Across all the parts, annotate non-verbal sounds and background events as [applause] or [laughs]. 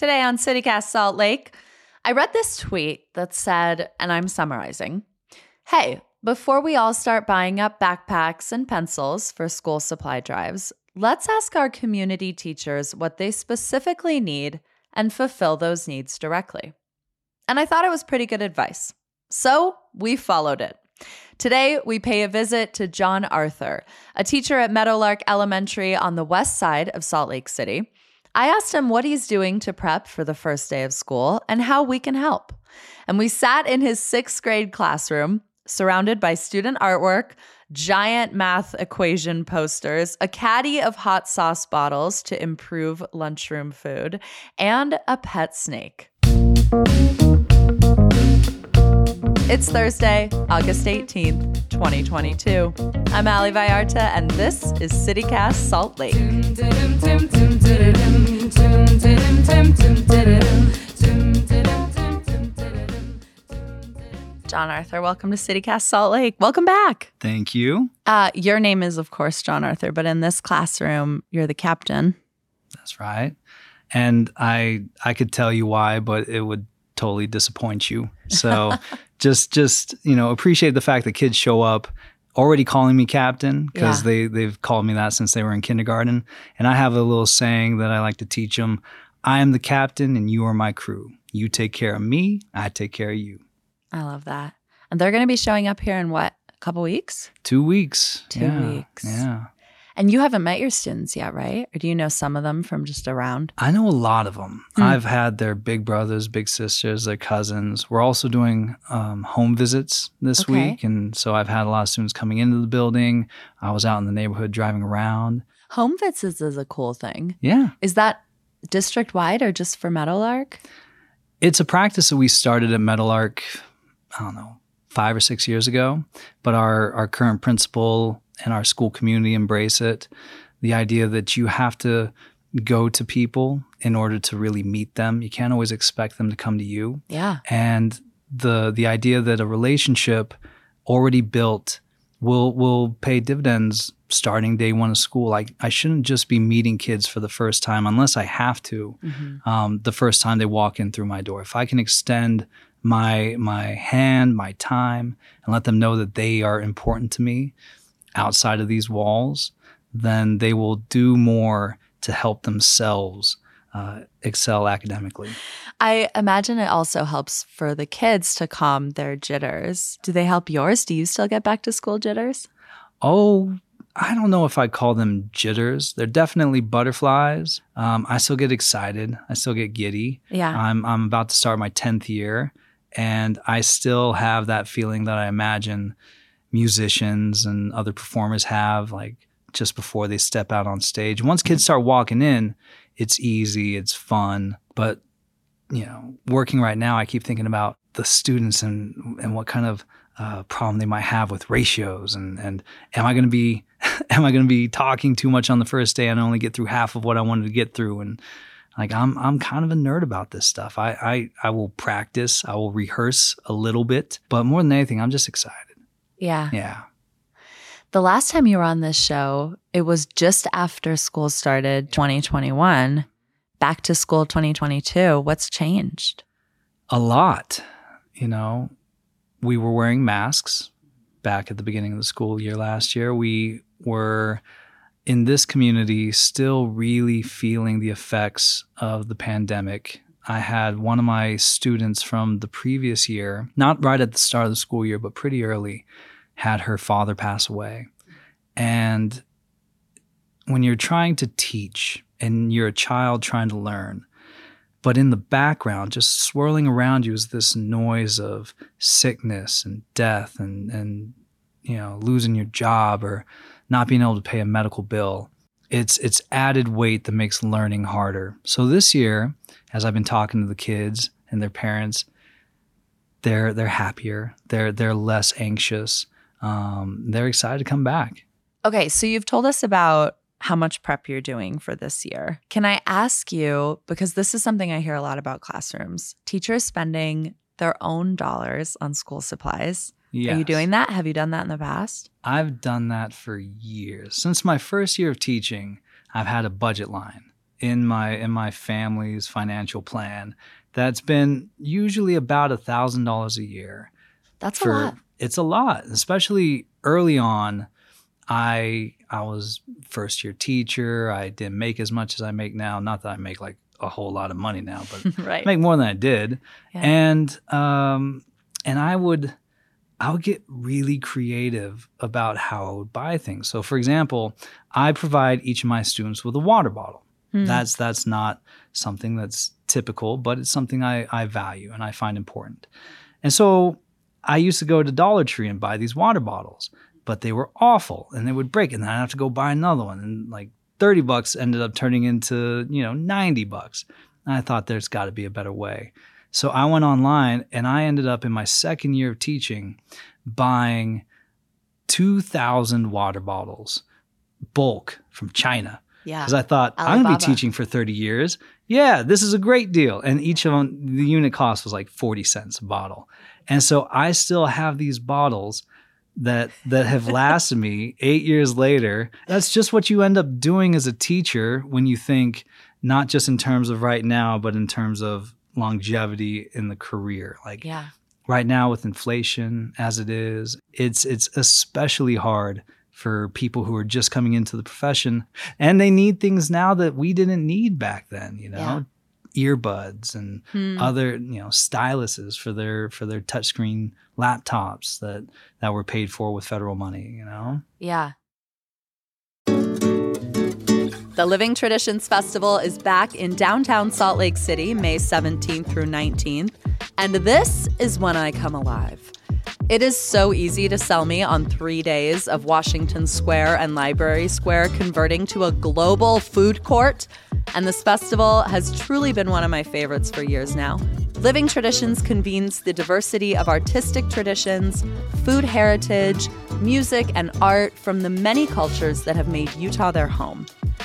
Today on CityCast Salt Lake, I read this tweet that said, and I'm summarizing Hey, before we all start buying up backpacks and pencils for school supply drives, let's ask our community teachers what they specifically need and fulfill those needs directly. And I thought it was pretty good advice. So we followed it. Today, we pay a visit to John Arthur, a teacher at Meadowlark Elementary on the west side of Salt Lake City. I asked him what he's doing to prep for the first day of school and how we can help. And we sat in his sixth grade classroom, surrounded by student artwork, giant math equation posters, a caddy of hot sauce bottles to improve lunchroom food, and a pet snake. It's Thursday, August 18th, 2022. I'm Ali Vallarta, and this is CityCast Salt Lake. John Arthur, welcome to CityCast Salt Lake. Welcome back. Thank you. Uh, your name is, of course, John Arthur, but in this classroom, you're the captain. That's right. And I I could tell you why, but it would totally disappoint you. So [laughs] just just you know appreciate the fact that kids show up already calling me captain because Yeah. they they've called me that since they were in kindergarten. And I have a little saying that I like to teach them: I am the captain, and you are my crew. You take care of me, I take care of you. I love that. And they're going to be showing up here in what, a couple weeks? Two weeks. Two Yeah, weeks. Yeah. And you haven't met your students yet, right? Or do you know some of them from just around? I know a lot of them. Hmm. I've had their big brothers, big sisters, their cousins. We're also doing um, home visits this Okay. week. And so I've had a lot of students coming into the building. I was out in the neighborhood driving around. Home visits is a cool thing. Yeah. Is that district wide or just for Meadowlark? It's a practice that we started at Meadowlark, I don't know, five or six years ago. But our, our current principal and our school community embrace it. The idea that you have to go to people in order to really meet them. You can't always expect them to come to you. Yeah. and the the idea that a relationship already built will will pay dividends starting day one of school. Like I shouldn't just be meeting kids for the first time unless I have to. Mhm. Um, the first time they walk in through my door, if I can extend my my hand, my time, and let them know that they are important to me outside of these walls, then they will do more to help themselves uh, excel academically. I imagine it also helps for the kids to calm their jitters. Do they help yours? Do you still get back to school jitters? Oh, I don't know if I call them jitters. They're definitely butterflies. Um, I still get excited. I still get giddy. Yeah. I'm I'm about to start my tenth year, and I still have that feeling that I imagine musicians and other performers have, like just before they step out on stage. Once kids start walking in, it's easy, it's fun. But you know, working right now, I keep thinking about the students and and what kind of uh, problem they might have with ratios and and am I going to be [laughs] am I going to be talking too much on the first day and only get through half of what I wanted to get through and like I'm I'm kind of a nerd about this stuff. I I I will practice, I will rehearse a little bit, but more than anything, I'm just excited. Yeah. Yeah. The last time you were on this show, it was just after school started 2021, back to school 2022. What's changed? A lot, you know. We were wearing masks back at the beginning of the school year last year. We were in this community still really feeling the effects of the pandemic. I had one of my students from the previous year, not right at the start of the school year, but pretty early, had her father pass away. And when you're trying to teach and you're a child trying to learn, but in the background, just swirling around you is this noise of sickness and death and, and you know, losing your job or not being able to pay a medical bill. It's it's added weight that makes learning harder. So this year, as I've been talking to the kids and their parents, they're they're happier. They're they're less anxious. Um, they're excited to come back. Okay, so you've told us about how much prep you're doing for this year. Can I ask you, because this is something I hear a lot about classrooms, teachers spending their own dollars on school supplies. Are you doing that? Have you done that in the past? I've done that for years. Since my first year of teaching, I've had a budget line in my in my family's financial plan that's been usually about a thousand dollars a year. That's for, a lot. It's a lot, especially early on. I I was first year teacher. I didn't make as much as I make now. Not that I make like a whole lot of money now, but [laughs] right. Make more than I did. Yeah. And um and I would I would get really creative about how I would buy things. So for example, I provide each of my students with a water bottle. Hmm. That's that's not something that's typical, but it's something I, I value and I find important. And so I used to go to Dollar Tree and buy these water bottles, but they were awful and they would break, and then I'd have to go buy another one. And like 30 bucks ended up turning into, you know, 90 bucks. And I thought there's got to be a better way. So I went online and I ended up in my second year of teaching buying 2,000 water bottles bulk from China yeah. because I thought I'm going to be teaching for 30 years. Yeah, this is a great deal. And each of them, the unit cost was like 40 cents a bottle. And so I still have these bottles that that have [laughs] lasted me 8 years later. That's just what you end up doing as a teacher when you think not just in terms of right now, but in terms of longevity in the career. Like yeah. right now with inflation as it is, it's it's especially hard for people who are just coming into the profession and they need things now that we didn't need back then, you know. Earbuds and Hmm. other, you know, styluses for their for their touchscreen laptops that that were paid for with federal money, you know. Yeah. The Living Traditions Festival is back in downtown Salt Lake City, May 17th through 19th. And this is when I come alive. It is so easy to sell me on three days of Washington Square and Library Square converting to a global food court. And this festival has truly been one of my favorites for years now. Living Traditions convenes the diversity of artistic traditions, food heritage, music, and art from the many cultures that have made Utah their home.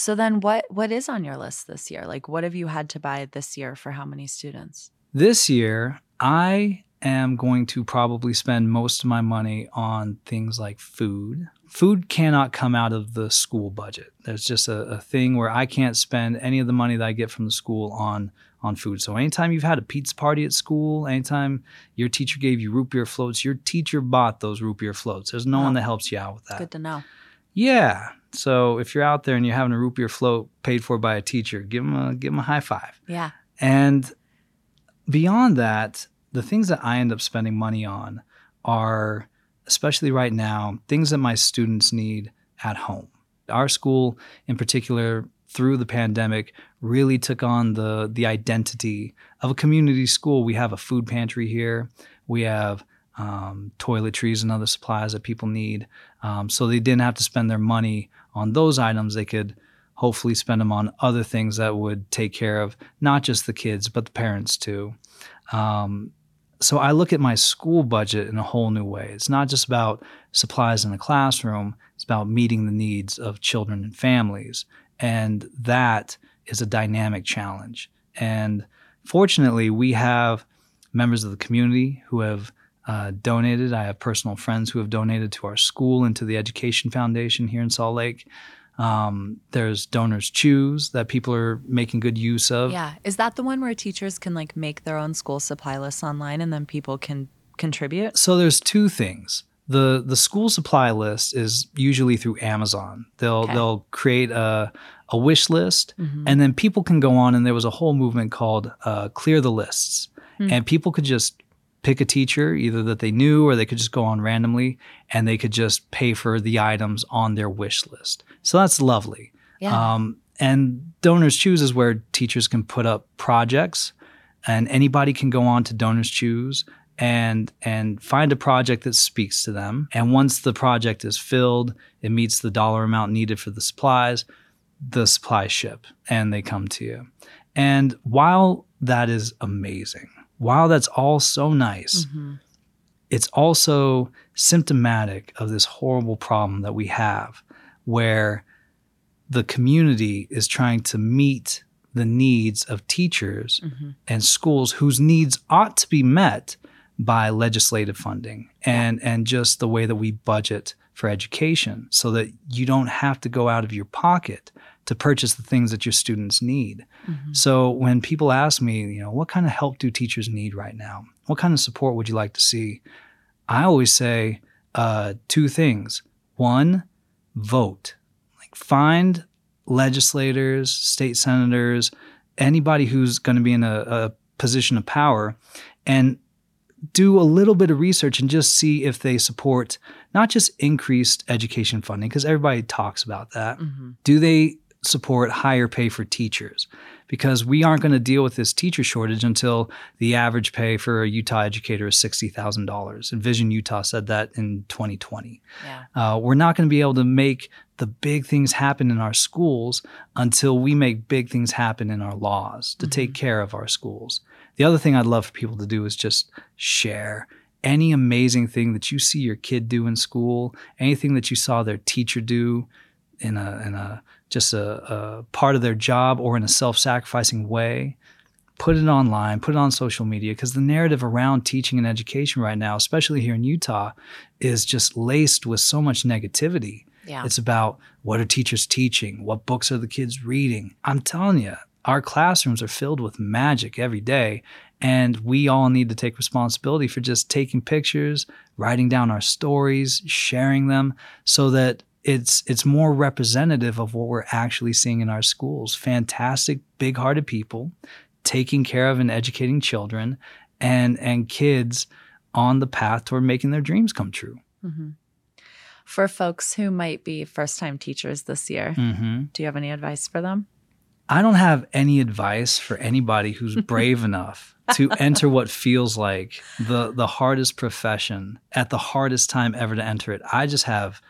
So then what what is on your list this year? Like what have you had to buy this year for how many students? This year, I am going to probably spend most of my money on things like food. Food cannot come out of the school budget. There's just a, a thing where I can't spend any of the money that I get from the school on on food. So anytime you've had a pizza party at school, anytime your teacher gave you root beer floats, your teacher bought those root beer floats. There's no Wow. one that helps you out with that. Good to know. Yeah. So if you're out there and you're having a root beer float paid for by a teacher, give them a give them a high five. Yeah. And beyond that, the things that I end up spending money on are, especially right now, things that my students need at home. Our school, in particular, through the pandemic, really took on the the identity of a community school. We have a food pantry here. We have um, toiletries and other supplies that people need. Um, so they didn't have to spend their money on those items. They could hopefully spend them on other things that would take care of not just the kids, but the parents too. Um, so I look at my school budget in a whole new way. It's not just about supplies in the classroom, it's about meeting the needs of children and families. And that is a dynamic challenge. And fortunately, we have members of the community who have uh, donated. I have personal friends who have donated to our school and to the Education Foundation here in Salt Lake. Um, there's Donors Choose that people are making good use of. Yeah. Is that the one where teachers can like make their own school supply lists online and then people can contribute? So there's two things. The the school supply list is usually through Amazon. They'll Okay. they'll create a a wish list Mhm. and then people can go on and there was a whole movement called uh, clear the lists. Hmm. And people could just pick a teacher either that they knew or they could just go on randomly and they could just pay for the items on their wish list. So that's lovely. Yeah. Um, and Donors Choose is where teachers can put up projects, and anybody can go on to Donors Choose and and find a project that speaks to them. And once the project is filled, it meets the dollar amount needed for the supplies. the supply ship and they come to you. And while that is amazing, while that's all so nice, Mm-hmm. it's also symptomatic of this horrible problem that we have where the community is trying to meet the needs of teachers Mm-hmm. and schools whose needs ought to be met by legislative funding and and just the way that we budget for education so that you don't have to go out of your pocket to purchase the things that your students need. Mm-hmm. So when people ask me, you know, what kind of help do teachers need right now? What kind of support would you like to see? I always say uh, two things. One, vote. Like find legislators, state senators, anybody who's going to be in a, a position of power, and do a little bit of research and just see if they support not just increased education funding, because everybody talks about that. Mm-hmm. Do they support higher pay for teachers? Because we aren't going to deal with this teacher shortage until the average pay for a Utah educator is $60,000. Envision Utah said that in 2020. Yeah. Uh, we're not going to be able to make the big things happen in our schools until we make big things happen in our laws to take care of our schools. The other thing I'd love for people to do is just share any amazing thing that you see your kid do in school, anything that you saw their teacher do in a in a just a, a part of their job or in a self-sacrificing way. Put it online, put it on social media because the narrative around teaching and education right now, especially here in Utah, is just laced with so much negativity. Yeah. It's about what are teachers teaching? What books are the kids reading? I'm telling you, our classrooms are filled with magic every day. And we all need to take responsibility for just taking pictures, writing down our stories, sharing them so that it's it's more representative of what we're actually seeing in our schools. Fantastic, big-hearted people taking care of and educating children and and kids on the path toward making their dreams come true. Mm-hmm. For folks who might be first time teachers this year, Mm-hmm. do you have any advice for them? I don't have any advice for anybody who's [laughs] brave enough to enter what feels like the the hardest profession at the hardest time ever to enter it. I just have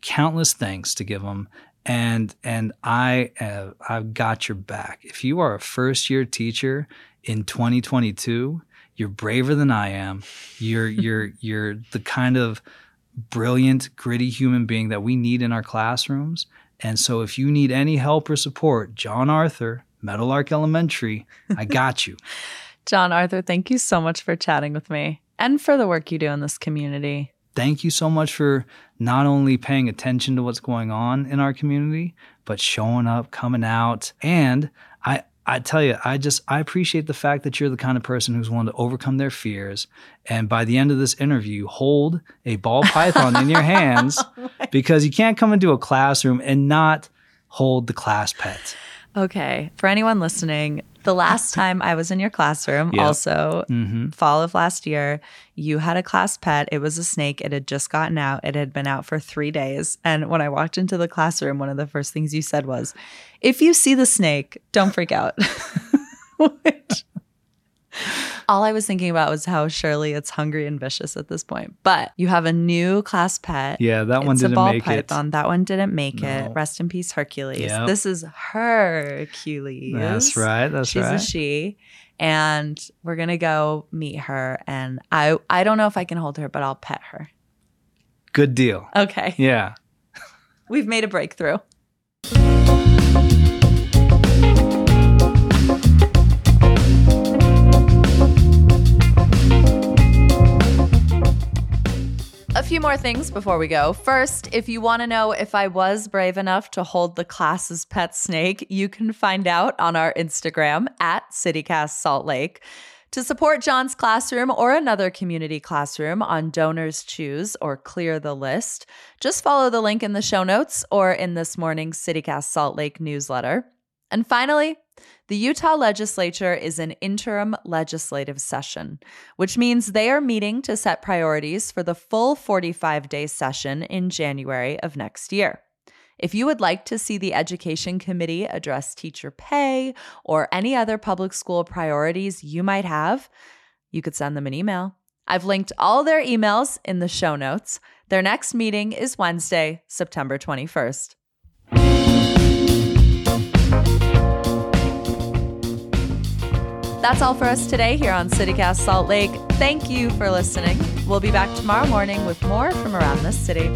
countless thanks to give them and and I have, I've got your back. If you are a first year teacher in 2022, you're braver than I am. You're you're you're the kind of brilliant, gritty human being that we need in our classrooms. And so if you need any help or support, John Arthur, Meadowlark Elementary, I [laughs] got you. John Arthur, thank you so much for chatting with me and for the work you do in this community. Thank you so much for not only paying attention to what's going on in our community, but showing up, coming out. And I I tell you, I just I appreciate the fact that you're the kind of person who's willing to overcome their fears and by the end of this interview hold a ball python in your [laughs] hands oh because you can't come into a classroom and not hold the class pet. Okay. For anyone listening, the last time I was in your classroom, Yep. also Mhm. fall of last year, you had a class pet. It was a snake. It had just gotten out. It had been out for three days. And when I walked into the classroom, one of the first things you said was, if you see the snake, don't freak out. [laughs] All I was thinking about was how surely it's hungry and vicious at this point. But you have a new class pet. Yeah, that one it's didn't a ball make python. That one didn't make No. it. Rest in peace, Hercules. Yep. This is Hercules. That's right. That's She's right. She's a she. And we're gonna go meet her. And I I don't know if I can hold her, but I'll pet her. Good deal. Okay. Yeah. [laughs] We've made a breakthrough. Few more things before we go. First, if you want to know if I was brave enough to hold the class's pet snake, you can find out on our Instagram at CityCast Salt Lake. To support John's classroom or another community classroom on Donors Choose or Clear the List, just follow the link in the show notes or in this morning's CityCast Salt Lake newsletter. And finally, the Utah legislature is in interim legislative session, which means they are meeting to set priorities for the full 45 day session in January of next year. If you would like to see the Education Committee address teacher pay or any other public school priorities you might have, you could send them an email. I've linked all their emails in the show notes. Their next meeting is Wednesday, September 21st. That's all for us today here on CityCast Salt Lake. Thank you for listening. We'll be back tomorrow morning with more from around this city.